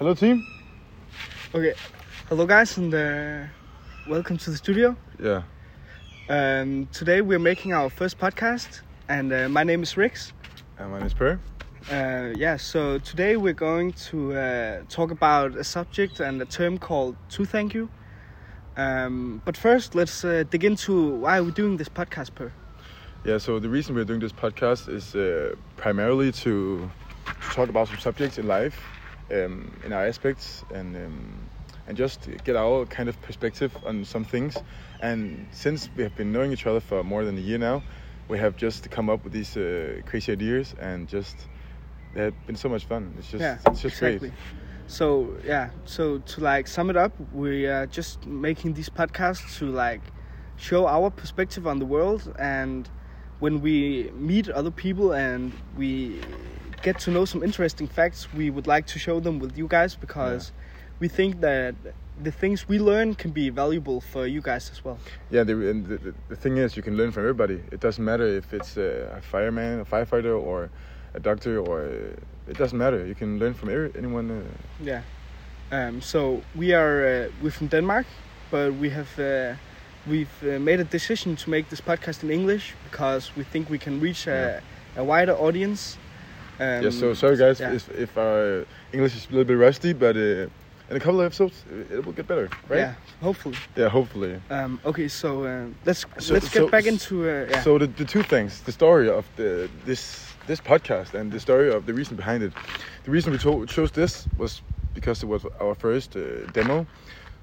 Hello, team. Okay, hello guys, and uh, welcome to the studio. Yeah. Um, today we're making our first podcast, and uh, my name is Rix. And my name is Per. Uh, yeah, so today we're going to uh, talk about a subject and a term called "two thank you." Um, but first, let's uh, dig into why we're doing this podcast, Per. Yeah. So the reason we're doing this podcast is uh, primarily to talk about some subjects in life, um, in our aspects, and um, and just get our kind of perspective on some things. And since we have been knowing each other for more than a year now, we have just come up with these uh, crazy ideas and just they have been so much fun. It's just yeah, it's just exactly. great. So yeah, so to like sum it up, we are just making these podcasts to like show our perspective on the world, and when we meet other people and we get to know some interesting facts, we would like to show them with you guys because we think that the things we learn can be valuable for you guys as well. Yeah, the, and the, the, thing is, you can learn from everybody. It doesn't matter if it's a, a fireman, a firefighter, or a doctor, or it doesn't matter. You can learn from every, anyone. Uh, Yeah. Um, so we are uh, we're from Denmark, but we have uh, we've uh, made a decision to make this podcast in English because we think we can reach a, Yeah. a wider audience. Um, yeah, so sorry guys yeah. if, if our English is a little bit rusty, but uh, in a couple of episodes it, will get better, right? Yeah, hopefully. Yeah, hopefully. Um, okay, so uh, let's So- let's get so- back into uh, yeah. So the, the two things, the story of the this this podcast and the story of the reason behind it. The reason we to- chose this was because it was our first uh, demo.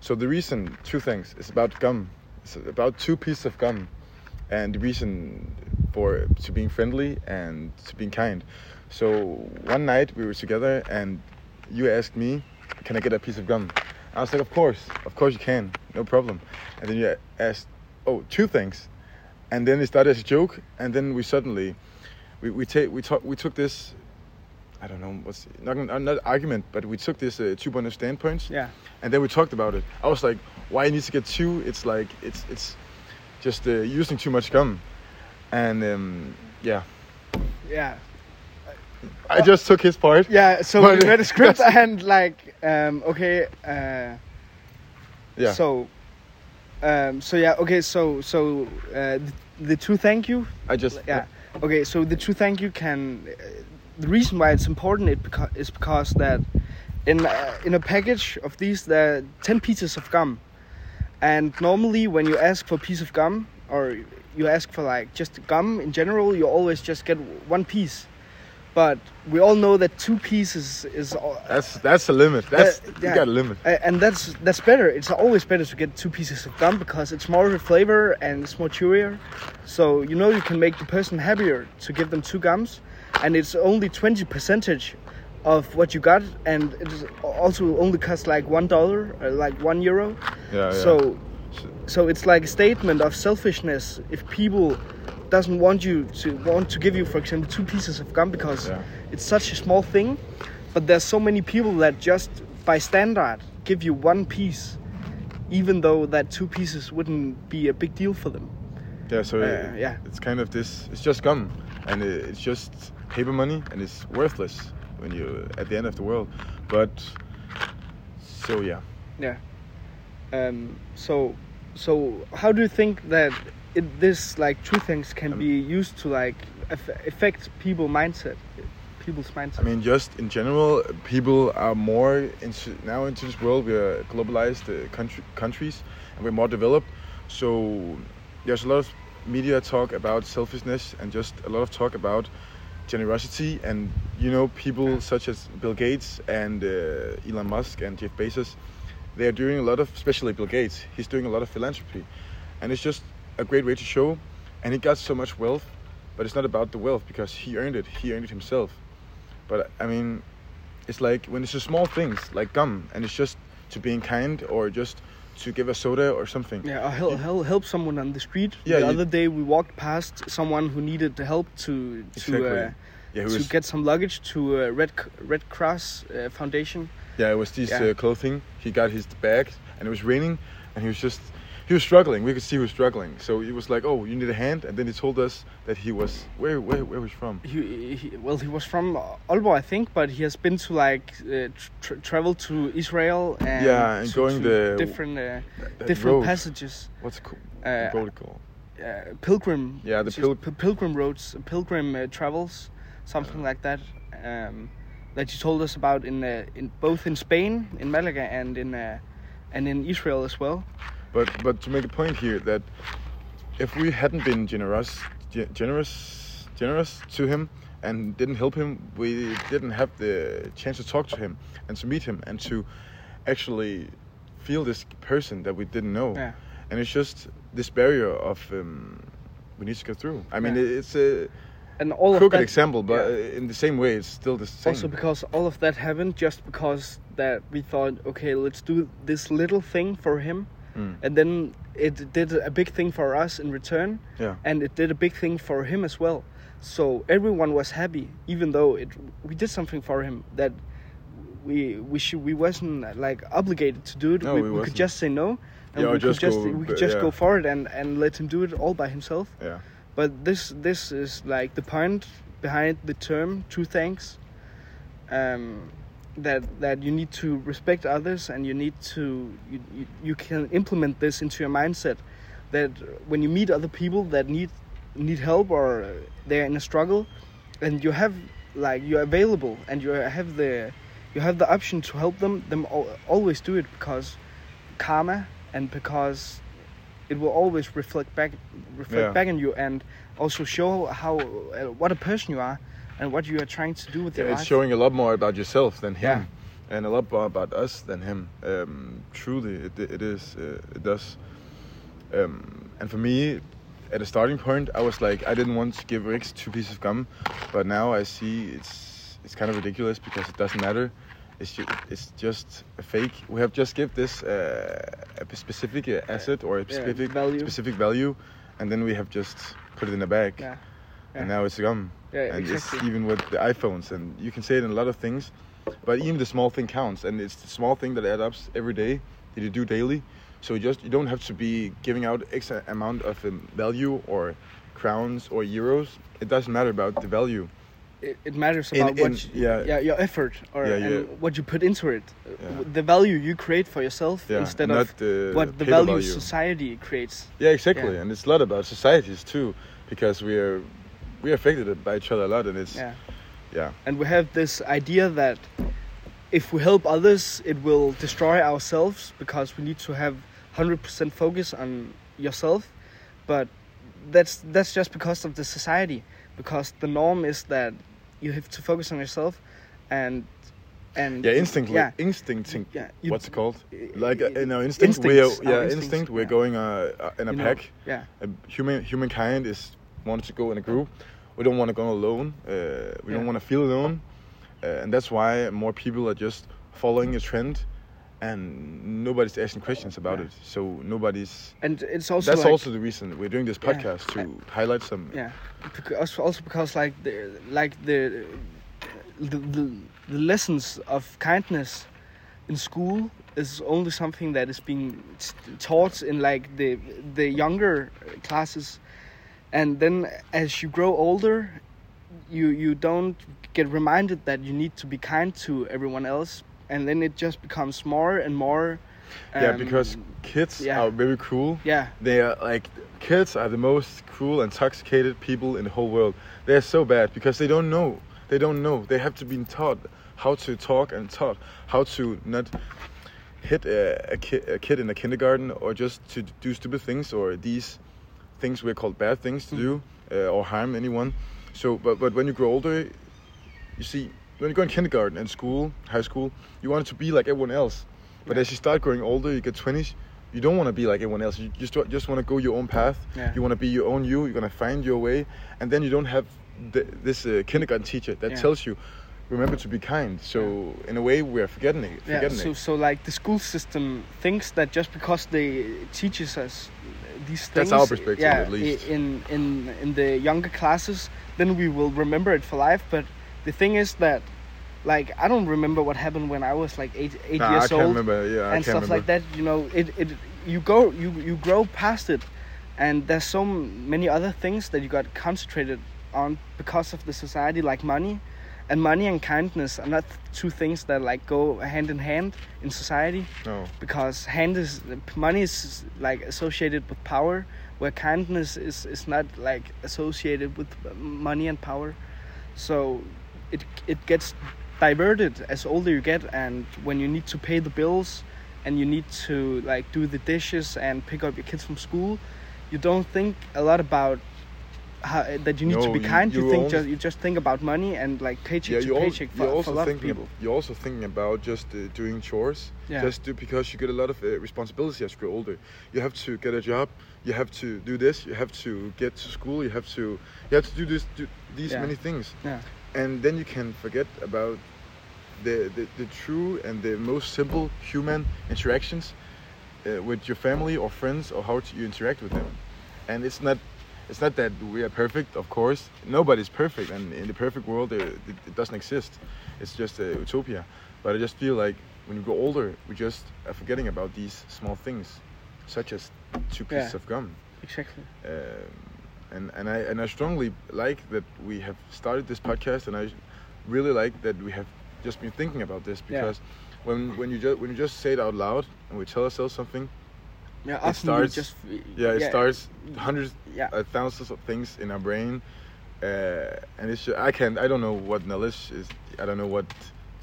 So the reason, two things, it's about gum. It's about two pieces of gum, and the reason for to being friendly and to being kind. So one night we were together and you asked me, "Can I get a piece of gum?" I was like, "Of course, of course you can, no problem." And then you asked, "Oh, two things." and then it started as a joke, and then we suddenly we we take we talk we took this. I don't know what's not not, not argument, but we took this uh, two point of standpoints, yeah, and then we talked about it. I was like, why you need to get two? It's like it's it's just uh, using too much gum, and um, yeah, yeah, I just took his part. yeah. So But- we read a script and like um, okay. Uh, yeah, So, um, so yeah, okay. So, so uh, the, the true thank you. I just Yeah. Okay. So the true thank you can. Uh, the reason why it's important it beca- is because that in uh, in a package of these there are ten pieces of gum, and normally when you ask for a piece of gum or you ask for like just gum in general, you always just get one piece. But we all know that two pieces is all, That's that's the limit. That's Uh, you got a limit. and that's that's better. It's always better to get two pieces of gum because it's more of a flavor and it's more chewier. So you know you can make the person happier to give them two gums, and it's only twenty percentage of what you got, and it also only costs like one dollar, uh, like one euro. Yeah, yeah. So so it's like a statement of selfishness if people doesn't want you to want to give you for example two pieces of gum because Yeah. it's such a small thing but there's so many people that just by standard give you one piece even though that two pieces wouldn't be a big deal for them Yeah, so Uh, uh, yeah. it's kind of this. It's just gum, and it, it's just paper money, and it's worthless when you're at the end of the world. But so yeah, yeah um so so how do you think that it, this like two things can Um, be used to like aff- affect people mindset people's mindset I mean, just in general, people are more into now into this world. We are globalized uh, country, countries, and we're more developed. So there's a lot of media talk about selfishness, and just a lot of talk about generosity. And you know, people such as Bill Gates and uh, Elon Musk and Jeff Bezos, they are doing a lot of, especially Bill Gates. He's doing a lot of philanthropy, and it's just a great way to show. And he got so much wealth, but it's not about the wealth because he earned it. He earned it himself. But I mean, it's like when it's the small things like gum, and it's just to being kind or just to give a soda or something. Yeah, or help, help, help someone on the street. Yeah, the you- other day we walked past someone who needed the help to to Exactly. uh, Yeah, to was. get some luggage to uh, Red Red Cross uh, Foundation. Yeah, it was these Yeah. uh, clothing. He got his bag, and it was raining, and he was just he was struggling. We could see he was struggling. So he was like, "Oh, you need a hand," and then he told us that he was where where where was he from? He, he, well, he was from Aalborg, I think, but he has been to like uh, tr travel to Israel and Yeah, and to- going to the- different uh, different road. passages. What's it called? Uh, road called? uh, pilgrim. Yeah, the pil- pilgrim roads, pilgrim uh, travels, something like that. Um, that you told us about in uh, in both in Spain, in Malaga, and in uh, and in Israel as well. But but to make a point here that if we hadn't been generous generous generous to him and didn't help him, we didn't have the chance to talk to him and to meet him and to actually feel this person that we didn't know. Yeah. And it's just this barrier of um, we need to go through. I mean, Yeah. it's a And all of crooked that, example, but yeah. in the same way, it's still the same. Also because all of that happened just because that we thought, okay, let's do this little thing for him, Mm. and then it did a big thing for us in return, yeah. and it did a big thing for him as well. So everyone was happy, even though it we did something for him that we we should we wasn't like obligated to do it. No, we, we we could just say no, and Yeah, we could just just go- we could just yeah. go for it and and let him do it all by himself. Yeah. But this this is like the point behind the term two thanks. Um, that that you need to respect others and you need to you, you, you can implement this into your mindset that when you meet other people that need need help or they're in a struggle and you have like you're available and you have the you have the option to help them them always do it because karma and because it will always reflect back reflect Yeah. back on you and also show how uh, what a person you are and what you are trying to do with Yeah, your it's life. showing a lot more about yourself than him, Yeah. and a lot more about us than him. Um, truly, it, it is. Uh, it does. Um, and for me, at a starting point, I was like, I didn't want to give Rix two pieces of gum, but now I see it's it's kind of ridiculous because it doesn't matter. It's just, it's just a fake. We have just give this uh, a specific uh, asset or a Yeah, specific value. specific value, and then we have just put it in a bag yeah. and Yeah. now it's gum. Yeah, and exactly. it's even with the iPhones, and you can say it in a lot of things, but even the small thing counts, and it's the small thing that adds up every day that you do daily. So you just you don't have to be giving out X amount of um, value or crowns or euros. It doesn't matter about the value. it, it matters about in- what you- yeah. yeah your effort or Yeah, and yeah. what you put into it the value you create for yourself instead not of the what the value, value. society creates Yeah, exactly, and it's a lot about societies too, because we are we affected by each other a lot, and it's yeah yeah and we have this idea that if we help others it will destroy ourselves because we need to have 100% focus on yourself but that's that's just because of the society because the norm is that you have to focus on yourself and and yeah instinctively yeah instincting. yeah you- What's it called? Like uh, i- in our instinct, we are, instincts, our yeah, instinct. We're yeah. going uh, uh, in a you know, pack. yeah Uh, human humankind is wants to go in a group. We don't want to go alone. Uh, we Yeah. don't want to feel alone, uh, and that's why more people are just following a trend, and nobody's asking questions about Yeah. it. So nobody's. and it's also that's like, also the reason we're doing this Yeah. podcast to highlight some. yeah because also because like the like the the, the the lessons of kindness in school is only something that is being t- taught in like the the younger classes and then as you grow older you you don't get reminded that you need to be kind to everyone else and then it just becomes more and more Yeah, um, because kids yeah. are very cruel. yeah They are like kids are the most cruel, intoxicated people in the whole world. They are so bad because they don't know. They don't know. They have to be taught how to talk and taught how to not hit a, a, ki- a kid in a kindergarten or just to do stupid things or these things we're called bad things to do uh, or harm anyone. So, but but when you grow older, you see when you go in kindergarten and school, high school, you want to be like everyone else. But Yeah. as you start growing older, you get 20s, you don't want to be like everyone else. You just just want to go your own path. Yeah. You want to be your own you. You're gonna find your way, and then you don't have th this uh, kindergarten teacher that Yeah. tells you, remember to be kind. So in a way, we're forgetting it. Yeah, so it. so like the school system thinks that just because they teaches us these That's our perspective, yeah, at least. in in in the younger classes, then we will remember it for life. But the thing is that, like I don't remember what happened when I was like eight eight Nah, I years can't old remember. Yeah, I and stuff remember. like that. You know, it it you go you you grow past it, and there's so many other things that you got concentrated on because of the society, like money, and money and kindness are not two things that like go hand in hand in society No. because hand is money is like associated with power where kindness is is not like associated with money and power so it it gets diverted as older you get and when you need to pay the bills and you need to like do the dishes and pick up your kids from school you don't think a lot about how, that you need to be kind you, you think just you just think about money and like paycheck Yeah, to paycheck for, you're for also a lot of thinking. people you're also thinking about just uh, doing chores. Yeah. Just do, because you get a lot of uh, responsibility as you grow older. You have to get a job. You have to do this. You have to get to school. You have to. You have to do this. Do these Yeah. many things. yeah and then you can forget about the, the, the true and the most simple human interactions uh, with your family or friends or how to, you interact with them and it's not it's not that we are perfect of course. Nobody's perfect and in the perfect world uh, it, it doesn't exist. It's just a utopia. But i just feel like when you grow older we just are forgetting about these small things such as two pieces Yeah. of gum. Exactly. Um, and and I and I strongly like that we have started this podcast, and I really like that we have just been thinking about this Yeah. because when when you just when you just say it out loud and we tell ourselves something, yeah often starts- just yeah, it starts hundreds, yeah uh, thousands of things in our brain, uh, and it's ju- I can't. I don't know what knowledge is. I don't know what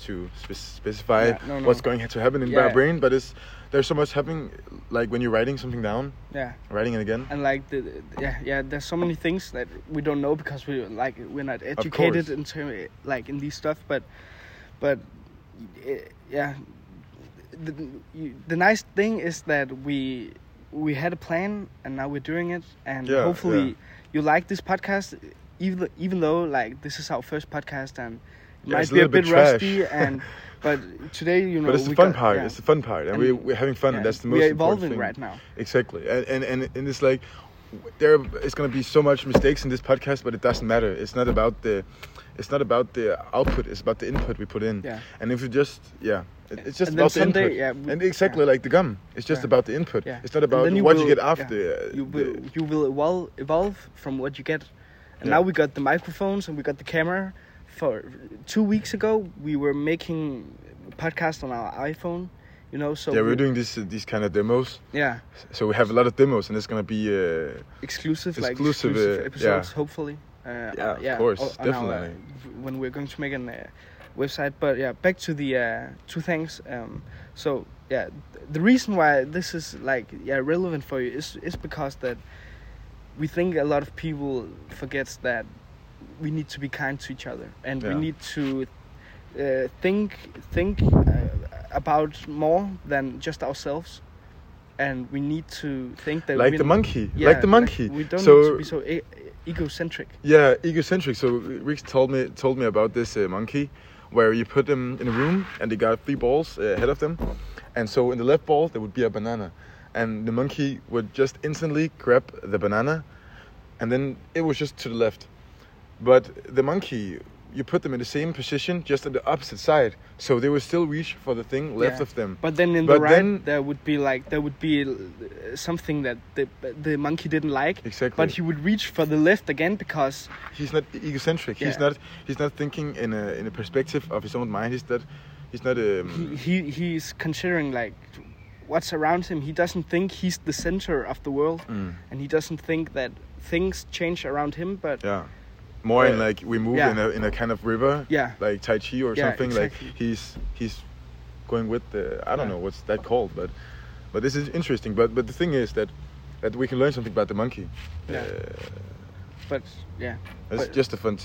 to spec- specify Yeah, no, no. what's going to happen in Yeah. our brain, but it's there's so much happening. Like when you're writing something down, yeah writing it again. and like the yeah yeah there's so many things that we don't know because we like we're not educated course. into like in these stuff but but eh, yeah the, you, the nice thing is that we we had a plan and now we're doing it and Yeah, hopefully yeah. you like this podcast even even though like this is our first podcast and it Yeah, might it's a be a bit bit rusty and but today you know but it's the fun got- part. yeah. It's the fun part, and, And- we we're having fun. yeah, and that's the most we are important evolving thing. right now Exactly, and and and, and it's like there is going to be so much mistakes in this podcast, but it doesn't matter. It's not about the it's not about the output. It's about the input we put in. yeah And if you just yeah, it's just And about the someday, input. yeah, we- and exactly like the gum, it's just Yeah. about the input. Yeah. It's not about you what you get after. uh, you will you will evolve evolve from what you get and Yeah. now we got the microphones and we got the camera for two weeks ago we were making a podcast on our iphone you know so yeah, we- we're doing this uh, these kind of demos. yeah So we have a lot of demos, and it's gonna be uh, exclusive like Exclusive, exclusive uh, episodes yeah. hopefully uh, Yeah, of course, o- on our, uh, definitely. when we're going to make an uh, website but yeah back to the uh, two things um, so yeah th- the reason why this is like yeah relevant for you is is because that we think a lot of people forgets that we need to be kind to each other and we need to uh, think think uh, about more than just ourselves and we need to think that like the monkey, yeah, like the monkey. we don't so need to be so e- egocentric Yeah, egocentric. So Rick told me told me about this uh, monkey, where you put them in a room and they got three balls uh, ahead of them, and so in the left ball there would be a banana, and the monkey would just instantly grab the banana, and then it was just to the left, but the monkey. You put them in the same position, just on the opposite side, so they would still reach for the thing left Yeah. of them. But then in the But right, then- there would be like there would be uh, something that the the monkey didn't like. Exactly. But he would reach for the left again because he's not egocentric. He's not. He's not thinking in a in a perspective of his own mind. He's not. He's not. Um, he, he he's considering like what's around him. He doesn't think he's the center of the world, mm. and he doesn't think that things change around him. But Yeah, more in like we move yeah. in a in a kind of river, yeah, like Tai Chi or Yeah, something. exactly. Like he's he's going with the I don't know what's that called, but but this is interesting. But but the thing is that that we can learn something about the monkey. Yeah. Uh, but yeah, it's But- just a fun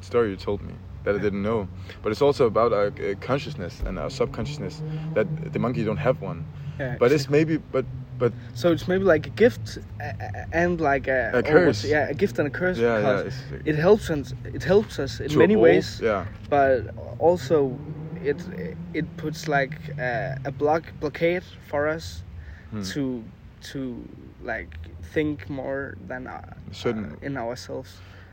story you told me that I didn't know. But it's also about our uh, consciousness and our subconsciousness that the monkey don't have one. yeah. But it's maybe but but so it's maybe like a gift uh, uh, and like a, A almost- curse. yeah, a gift and a curse. yeah yeah. because It's, It helps us. It helps us in many evolve, ways. Yeah. but also it it puts like a, a block blockade for us Hmm. to to like think more than uh, in ourselves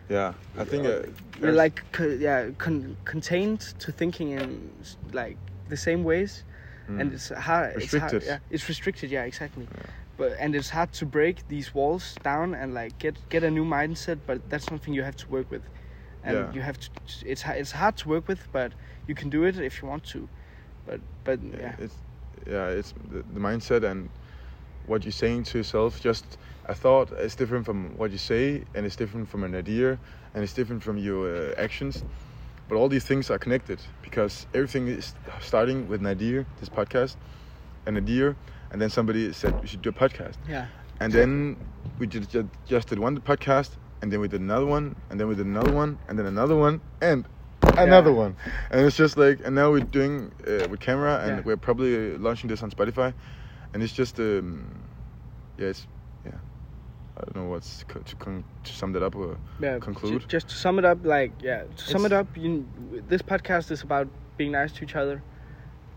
Yeah, I think uh, You're like co- yeah con- contained to thinking in like the same ways, Mm. and it's hard. It's hard, Restricted. yeah, it's restricted. Yeah, exactly. Yeah. But and it's hard to break these walls down and like get get a new mindset. But that's something you have to work with, and Yeah. you have to. It's ha- it's hard to work with, but you can do it if you want to. But but yeah, yeah it's yeah, it's the, the mindset and what you're saying to yourself. Just a thought is different from what you say, and it's different from an idea, and it's different from your uh, actions. But all these things are connected because everything is starting with an idea. This podcast, an idea, and then somebody said we should do a podcast, yeah and then we just just, just did one podcast, and then we did another one, and then we did another one, and then another one, and another Yeah. one, and it's just like, and now we're doing uh, with camera, and Yeah. we're probably launching this on Spotify, and it's just, um, yeah, it's, yeah, I don't know what's co- to con- to sum that up or yeah. conclude. ju- Just to sum it up, like yeah, to sum it up, you, this podcast is about being nice to each other.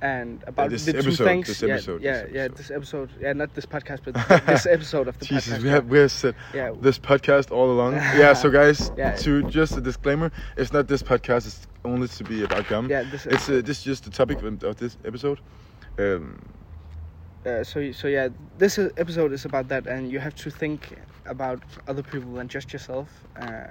And about this the two things, this yeah, episode, yeah, this yeah, episode. this episode, yeah, not this podcast, but this episode of the Jesus, podcast. we have we have said yeah, this podcast all along. yeah, so guys, Yeah. to just a disclaimer, it's not this podcast. It's only to be about gum. yeah, this It's uh, this is just the topic of, of this episode. Um, uh, so so yeah, this episode is about that, and you have to think about other people than just yourself, uh,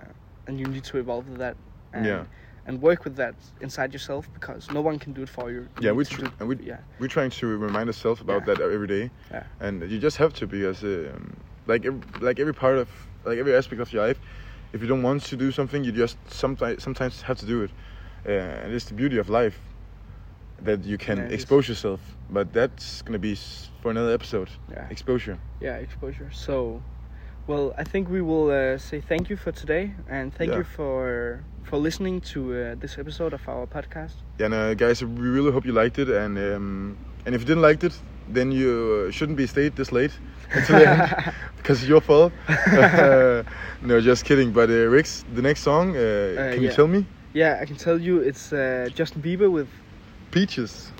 and you need to evolve with that. And, Yeah. And work with that inside yourself because no one can do it for you. You Yeah, we tr- do, and we yeah. we're trying to remind ourselves about Yeah. that every day, Yeah. and you just have to because um, like ev- like every part of like every aspect of your life, if you don't want to do something, you just sometimes sometimes have to do it, uh, and it's the beauty of life that you can Yeah, expose yourself. But that's gonna be for another episode. yeah Exposure. yeah exposure. So, well, I think we will uh, say thank you for today, and thank Yeah. you for for listening to uh, this episode of our podcast. Yeah, and uh, guys, we really hope you liked it, and um, and if you didn't like it, then you uh, shouldn't be stayed this late until the end because it's your fault. uh, no, just kidding. But uh, Rix, the next song, uh, can you tell me? Yeah, I can tell you it's uh, Justin Bieber with Peaches.